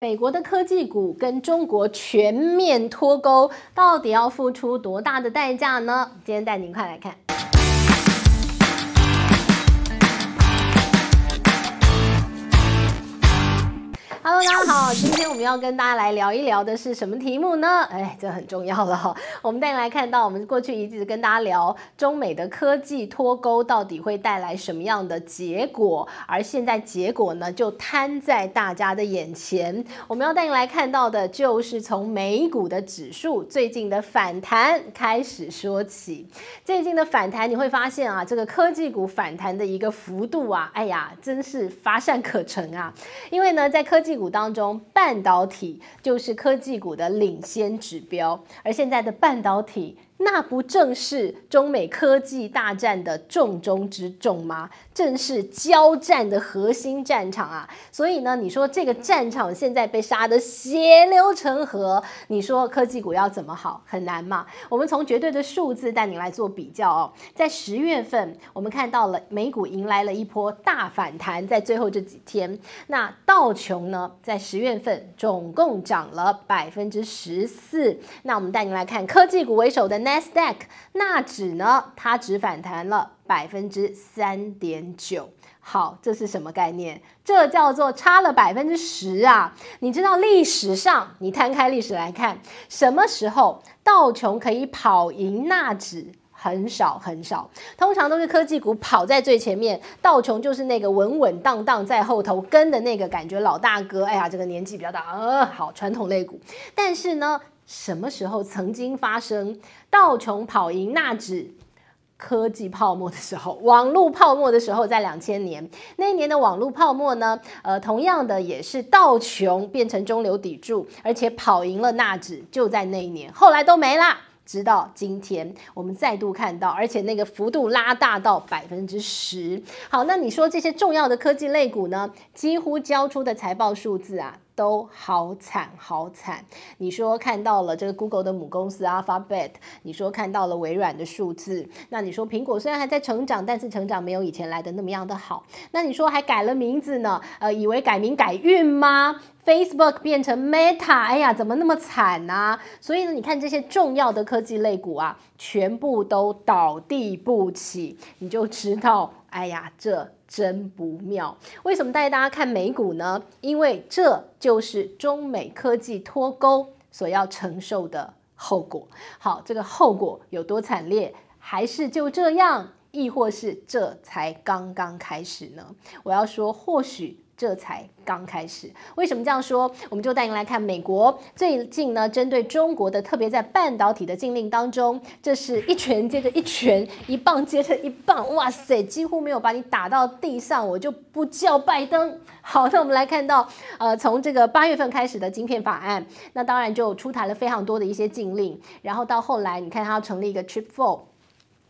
美国的科技股跟中国全面脱钩，到底要付出多大的代价呢？今天带您快来看。大家好，今天我们要跟大家来聊一聊的是什么题目呢？哎，这很重要了哈。我们带你来看到，我们过去一直跟大家聊中美的科技脱钩到底会带来什么样的结果，而现在结果呢就摊在大家的眼前。我们要带你来看到的就是从美股的指数最近的反弹开始说起。最近的反弹你会发现啊，这个科技股反弹的一个幅度啊，哎呀，真是乏善可陈啊。因为呢，在科技股当中，半导体就是科技股的领先指标，而现在的半导体。那不正是中美科技大战的重中之重吗？正是交战的核心战场啊！所以呢，你说这个战场现在被杀得血流成河，你说科技股要怎么好？很难嘛。我们从绝对的数字带你来做比较哦。在十月份，我们看到了美股迎来了一波大反弹，在最后这几天，那道琼呢，在十月份总共涨了百分之十四。那我们带你来看科技股为首的。NASDAQ 纳指呢，它只反弹了百分之三点九。好，这是什么概念？这叫做差了百分之十啊！你知道历史上，你摊开历史来看，什么时候道琼可以跑赢纳指？很少很少，通常都是科技股跑在最前面，道琼就是那个稳稳当当在后头跟的那个感觉老大哥。哎呀，这个年纪比较大，呃，好传统类股。但是呢，什么时候曾经发生道琼跑赢纳指？科技泡沫的时候，网络泡沫的时候，在两千年那一年的网络泡沫呢，呃，同样的也是道琼变成中流砥柱，而且跑赢了纳指，就在那一年，后来都没啦。直到今天，我们再度看到，而且那个幅度拉大到百分之十。好，那你说这些重要的科技类股呢，几乎交出的财报数字啊。都好惨好惨！你说看到了这个 Google 的母公司 Alphabet，你说看到了微软的数字，那你说苹果虽然还在成长，但是成长没有以前来的那么样的好。那你说还改了名字呢？呃，以为改名改运吗？Facebook 变成 Meta，哎呀，怎么那么惨啊？所以呢，你看这些重要的科技类股啊，全部都倒地不起，你就知道，哎呀，这。真不妙！为什么带大家看美股呢？因为这就是中美科技脱钩所要承受的后果。好，这个后果有多惨烈？还是就这样？亦或是这才刚刚开始呢？我要说，或许。这才刚开始，为什么这样说？我们就带您来看美国最近呢，针对中国的，特别在半导体的禁令当中，这是一拳接着一拳，一棒接着一棒，哇塞，几乎没有把你打到地上，我就不叫拜登。好，那我们来看到，呃，从这个八月份开始的晶片法案，那当然就出台了非常多的一些禁令，然后到后来，你看它要成立一个 Chip Four。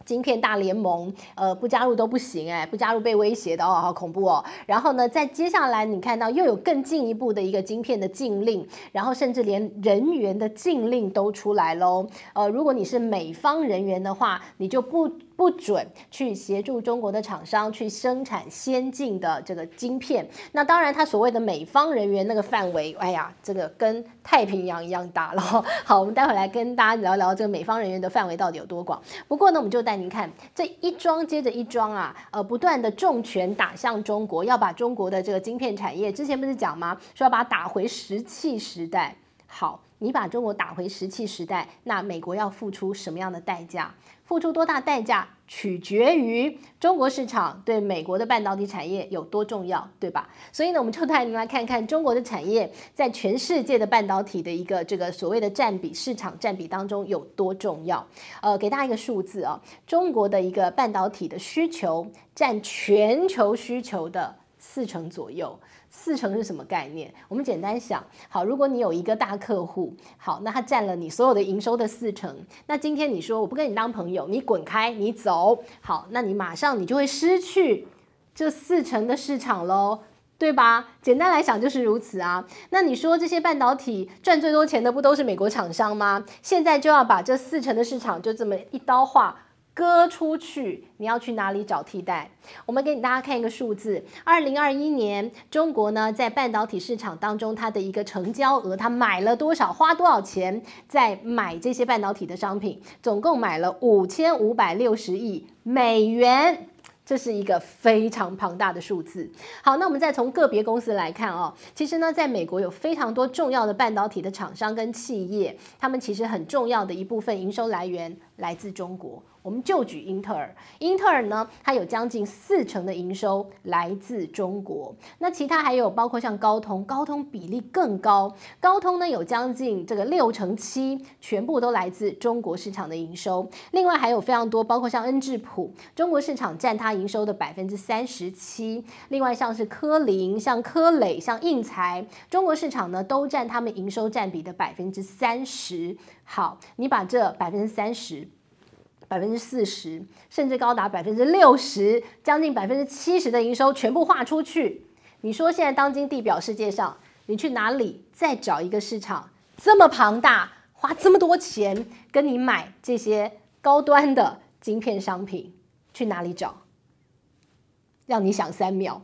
晶片大联盟，呃，不加入都不行哎，不加入被威胁的哦，好恐怖哦。然后呢，在接下来你看到又有更进一步的一个晶片的禁令，然后甚至连人员的禁令都出来喽。呃，如果你是美方人员的话，你就不。不准去协助中国的厂商去生产先进的这个晶片。那当然，他所谓的美方人员那个范围，哎呀，这个跟太平洋一样大了。好，我们待会来跟大家聊聊这个美方人员的范围到底有多广。不过呢，我们就带您看这一桩接着一桩啊，呃，不断的重拳打向中国，要把中国的这个晶片产业，之前不是讲吗？说要把打回石器时代。好，你把中国打回石器时代，那美国要付出什么样的代价？付出多大代价，取决于中国市场对美国的半导体产业有多重要，对吧？所以呢，我们就带您来看看中国的产业在全世界的半导体的一个这个所谓的占比市场占比当中有多重要。呃，给大家一个数字啊，中国的一个半导体的需求占全球需求的四成左右。四成是什么概念？我们简单想，好，如果你有一个大客户，好，那他占了你所有的营收的四成，那今天你说我不跟你当朋友，你滚开，你走，好，那你马上你就会失去这四成的市场喽，对吧？简单来讲就是如此啊。那你说这些半导体赚最多钱的不都是美国厂商吗？现在就要把这四成的市场就这么一刀划。割出去，你要去哪里找替代？我们给大家看一个数字：二零二一年，中国呢在半导体市场当中，它的一个成交额，它买了多少，花多少钱在买这些半导体的商品，总共买了五千五百六十亿美元。这是一个非常庞大的数字。好，那我们再从个别公司来看哦，其实呢，在美国有非常多重要的半导体的厂商跟企业，他们其实很重要的一部分营收来源来自中国。我们就举英特尔，英特尔呢，它有将近四成的营收来自中国。那其他还有包括像高通，高通比例更高，高通呢有将近这个六成七，全部都来自中国市场的营收。另外还有非常多，包括像恩智浦，中国市场占它营收的百分之三十七。另外像是科林、像科磊、像应材，中国市场呢都占他们营收占比的百分之三十。好，你把这百分之三十。百分之四十，甚至高达百分之六十，将近百分之七十的营收全部划出去。你说现在当今地表世界上，你去哪里再找一个市场这么庞大，花这么多钱跟你买这些高端的晶片商品？去哪里找？让你想三秒，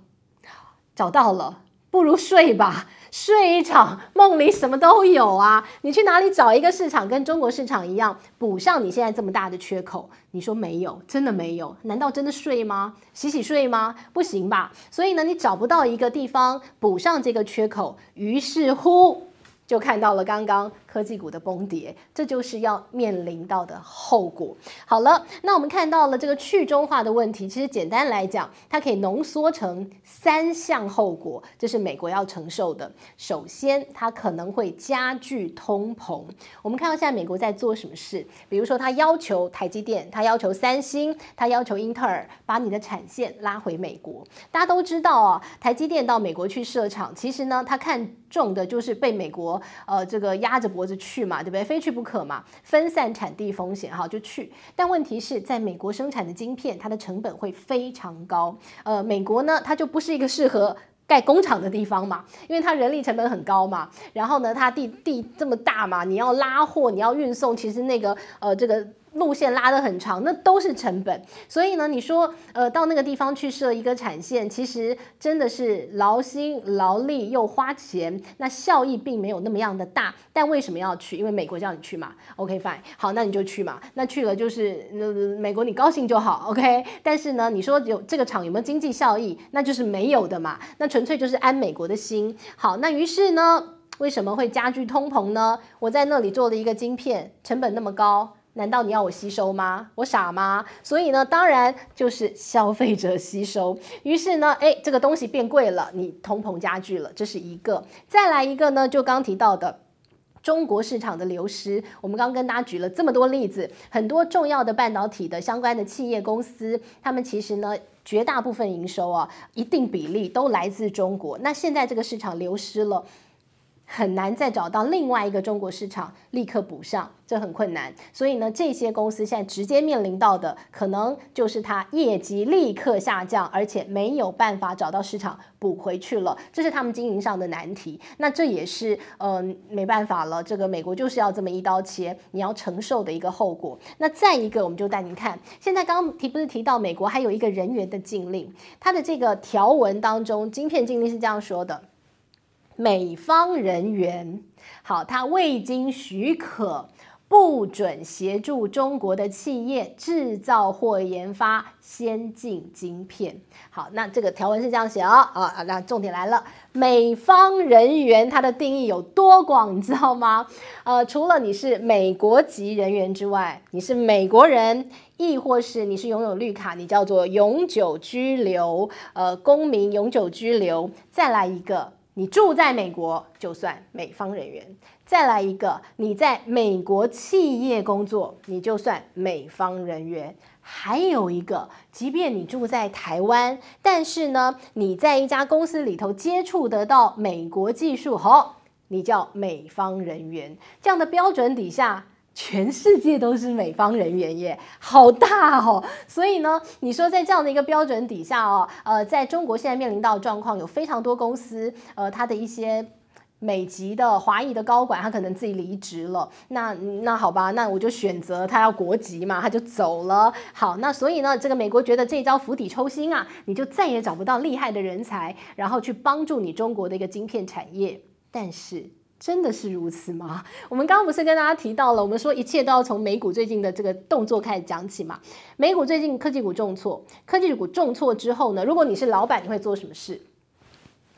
找到了。不如睡吧，睡一场，梦里什么都有啊！你去哪里找一个市场跟中国市场一样，补上你现在这么大的缺口？你说没有，真的没有？难道真的睡吗？洗洗睡吗？不行吧！所以呢，你找不到一个地方补上这个缺口，于是乎就看到了刚刚。科技股的崩跌，这就是要面临到的后果。好了，那我们看到了这个去中化的问题，其实简单来讲，它可以浓缩成三项后果，这是美国要承受的。首先，它可能会加剧通膨。我们看到现在美国在做什么事？比如说，它要求台积电，它要求三星，它要求英特尔把你的产线拉回美国。大家都知道啊，台积电到美国去设厂，其实呢，它看重的就是被美国呃这个压着脖。就去嘛，对不对？非去不可嘛，分散产地风险，哈，就去。但问题是在美国生产的晶片，它的成本会非常高。呃，美国呢，它就不是一个适合盖工厂的地方嘛，因为它人力成本很高嘛。然后呢，它地地这么大嘛，你要拉货，你要运送，其实那个呃这个。路线拉得很长，那都是成本。所以呢，你说，呃，到那个地方去设一个产线，其实真的是劳心劳力又花钱，那效益并没有那么样的大。但为什么要去？因为美国叫你去嘛。OK fine，好，那你就去嘛。那去了就是，呃，美国你高兴就好。OK，但是呢，你说有这个厂有没有经济效益？那就是没有的嘛。那纯粹就是安美国的心。好，那于是呢，为什么会加剧通膨呢？我在那里做了一个晶片，成本那么高。难道你要我吸收吗？我傻吗？所以呢，当然就是消费者吸收。于是呢，诶，这个东西变贵了，你通膨加剧了，这是一个。再来一个呢，就刚提到的中国市场的流失。我们刚跟大家举了这么多例子，很多重要的半导体的相关的企业公司，他们其实呢，绝大部分营收啊，一定比例都来自中国。那现在这个市场流失了。很难再找到另外一个中国市场立刻补上，这很困难。所以呢，这些公司现在直接面临到的，可能就是它业绩立刻下降，而且没有办法找到市场补回去了，这是他们经营上的难题。那这也是嗯、呃，没办法了，这个美国就是要这么一刀切，你要承受的一个后果。那再一个，我们就带您看，现在刚刚提不是提到美国还有一个人员的禁令，它的这个条文当中，晶片禁令是这样说的。美方人员，好，他未经许可，不准协助中国的企业制造或研发先进晶片。好，那这个条文是这样写啊啊，那重点来了，美方人员它的定义有多广，你知道吗？呃，除了你是美国籍人员之外，你是美国人，亦或是你是拥有绿卡，你叫做永久居留，呃，公民永久居留，再来一个。你住在美国就算美方人员，再来一个，你在美国企业工作，你就算美方人员。还有一个，即便你住在台湾，但是呢，你在一家公司里头接触得到美国技术，好，你叫美方人员。这样的标准底下。全世界都是美方人员耶，好大哦！所以呢，你说在这样的一个标准底下哦，呃，在中国现在面临到的状况，有非常多公司，呃，它的一些。美籍的华裔的高管，他可能自己离职了。那那好吧，那我就选择他要国籍嘛，他就走了。好，那所以呢，这个美国觉得这一招釜底抽薪啊，你就再也找不到厉害的人才，然后去帮助你中国的一个晶片产业。但是真的是如此吗？我们刚刚不是跟大家提到了，我们说一切都要从美股最近的这个动作开始讲起嘛。美股最近科技股重挫，科技股重挫之后呢，如果你是老板，你会做什么事？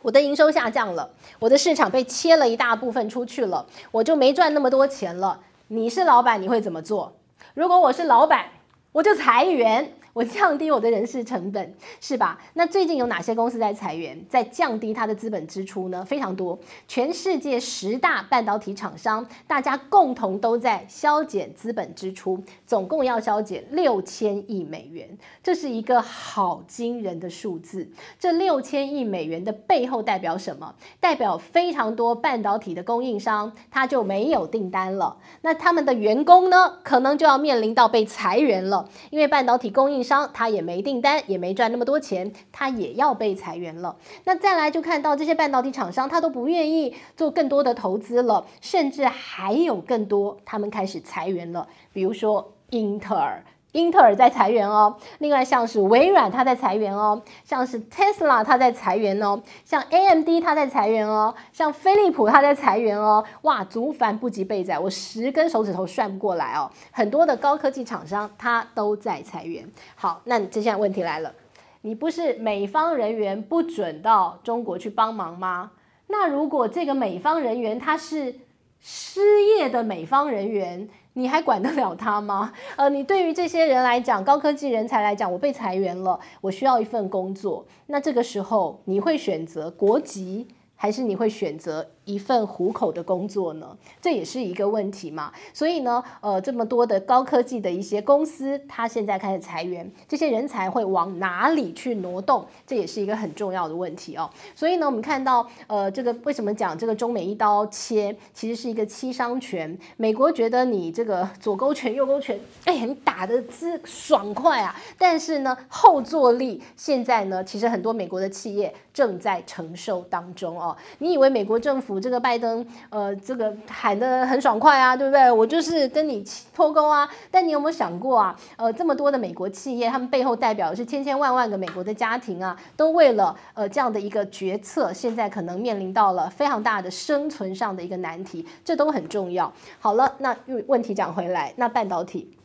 我的营收下降了，我的市场被切了一大部分出去了，我就没赚那么多钱了。你是老板，你会怎么做？如果我是老板，我就裁员。我降低我的人事成本，是吧？那最近有哪些公司在裁员，在降低它的资本支出呢？非常多，全世界十大半导体厂商，大家共同都在削减资本支出，总共要削减六千亿美元，这是一个好惊人的数字。这六千亿美元的背后代表什么？代表非常多半导体的供应商，他就没有订单了。那他们的员工呢，可能就要面临到被裁员了，因为半导体供应。商他也没订单，也没赚那么多钱，他也要被裁员了。那再来就看到这些半导体厂商，他都不愿意做更多的投资了，甚至还有更多，他们开始裁员了。比如说英特尔。英特尔在裁员哦，另外像是微软，它在裁员哦，像是 Tesla，它在裁员哦，像 AMD，它在裁员哦，像飞利浦，它在裁员哦，哇，足繁不及备载，我十根手指头算不过来哦，很多的高科技厂商它都在裁员。好，那接下来问题来了，你不是美方人员不准到中国去帮忙吗？那如果这个美方人员他是失业的美方人员？你还管得了他吗？呃，你对于这些人来讲，高科技人才来讲，我被裁员了，我需要一份工作，那这个时候你会选择国籍，还是你会选择一份糊口的工作呢，这也是一个问题嘛。所以呢，呃，这么多的高科技的一些公司，它现在开始裁员，这些人才会往哪里去挪动？这也是一个很重要的问题哦。所以呢，我们看到，呃，这个为什么讲这个中美一刀切，其实是一个七伤拳。美国觉得你这个左勾拳、右勾拳，哎，你打的之爽快啊，但是呢，后坐力现在呢，其实很多美国的企业正在承受当中哦。你以为美国政府？这个拜登，呃，这个喊得很爽快啊，对不对？我就是跟你脱钩啊。但你有没有想过啊？呃，这么多的美国企业，他们背后代表的是千千万万个美国的家庭啊，都为了呃这样的一个决策，现在可能面临到了非常大的生存上的一个难题，这都很重要。好了，那问题讲回来，那半导体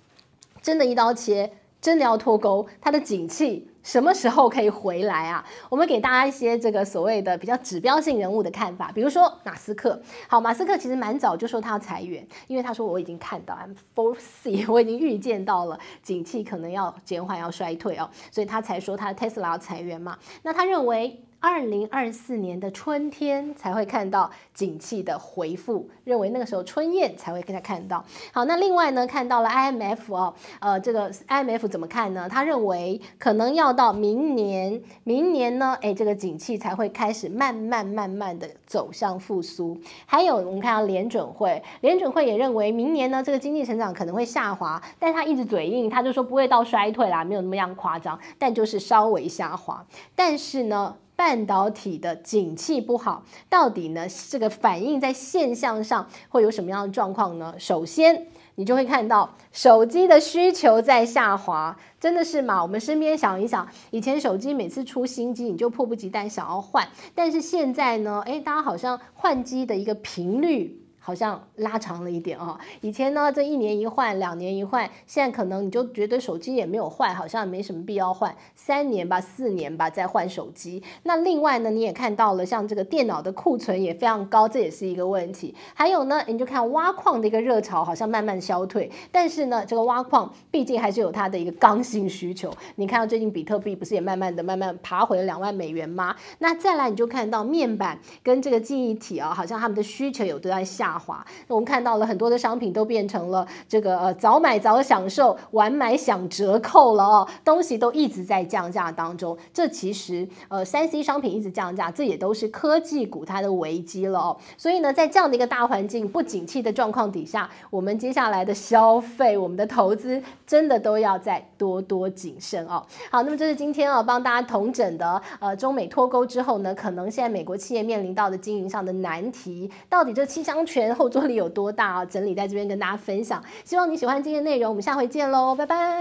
真的一刀切，真的要脱钩，它的景气？什么时候可以回来啊？我们给大家一些这个所谓的比较指标性人物的看法，比如说马斯克。好，马斯克其实蛮早就说他要裁员，因为他说我已经看到，I'm foresee，我已经预见到了景气可能要减缓、要衰退哦，所以他才说他的 Tesla 要裁员嘛。那他认为。二零二四年的春天才会看到景气的回复，认为那个时候春燕才会给他看到。好，那另外呢，看到了 IMF 哦，呃，这个 IMF 怎么看呢？他认为可能要到明年，明年呢，哎，这个景气才会开始慢慢慢慢的走向复苏。还有我们看到联准会，联准会也认为明年呢，这个经济成长可能会下滑，但他一直嘴硬，他就说不会到衰退啦，没有那么样夸张，但就是稍微下滑。但是呢，半导体的景气不好，到底呢，这个反映在现象上会有什么样的状况呢？首先，你就会看到手机的需求在下滑，真的是吗？我们身边想一想，以前手机每次出新机，你就迫不及待想要换，但是现在呢，诶，大家好像换机的一个频率。好像拉长了一点哦。以前呢，这一年一换，两年一换，现在可能你就觉得手机也没有坏，好像没什么必要换，三年吧，四年吧再换手机。那另外呢，你也看到了，像这个电脑的库存也非常高，这也是一个问题。还有呢，你就看挖矿的一个热潮好像慢慢消退，但是呢，这个挖矿毕竟还是有它的一个刚性需求。你看到最近比特币不是也慢慢的慢慢爬回了两万美元吗？那再来你就看到面板跟这个记忆体啊，好像他们的需求有都在下。下滑。我们看到了很多的商品都变成了这个呃早买早享受，晚买享折扣了哦，东西都一直在降价当中。这其实呃三 C 商品一直降价，这也都是科技股它的危机了哦。所以呢，在这样的一个大环境不景气的状况底下，我们接下来的消费、我们的投资，真的都要再多多谨慎哦。好，那么这是今天啊帮大家统整的呃中美脱钩之后呢，可能现在美国企业面临到的经营上的难题，到底这七伤后坐力有多大啊？整理在这边跟大家分享。希望你喜欢今天内容，我们下回见喽，拜拜。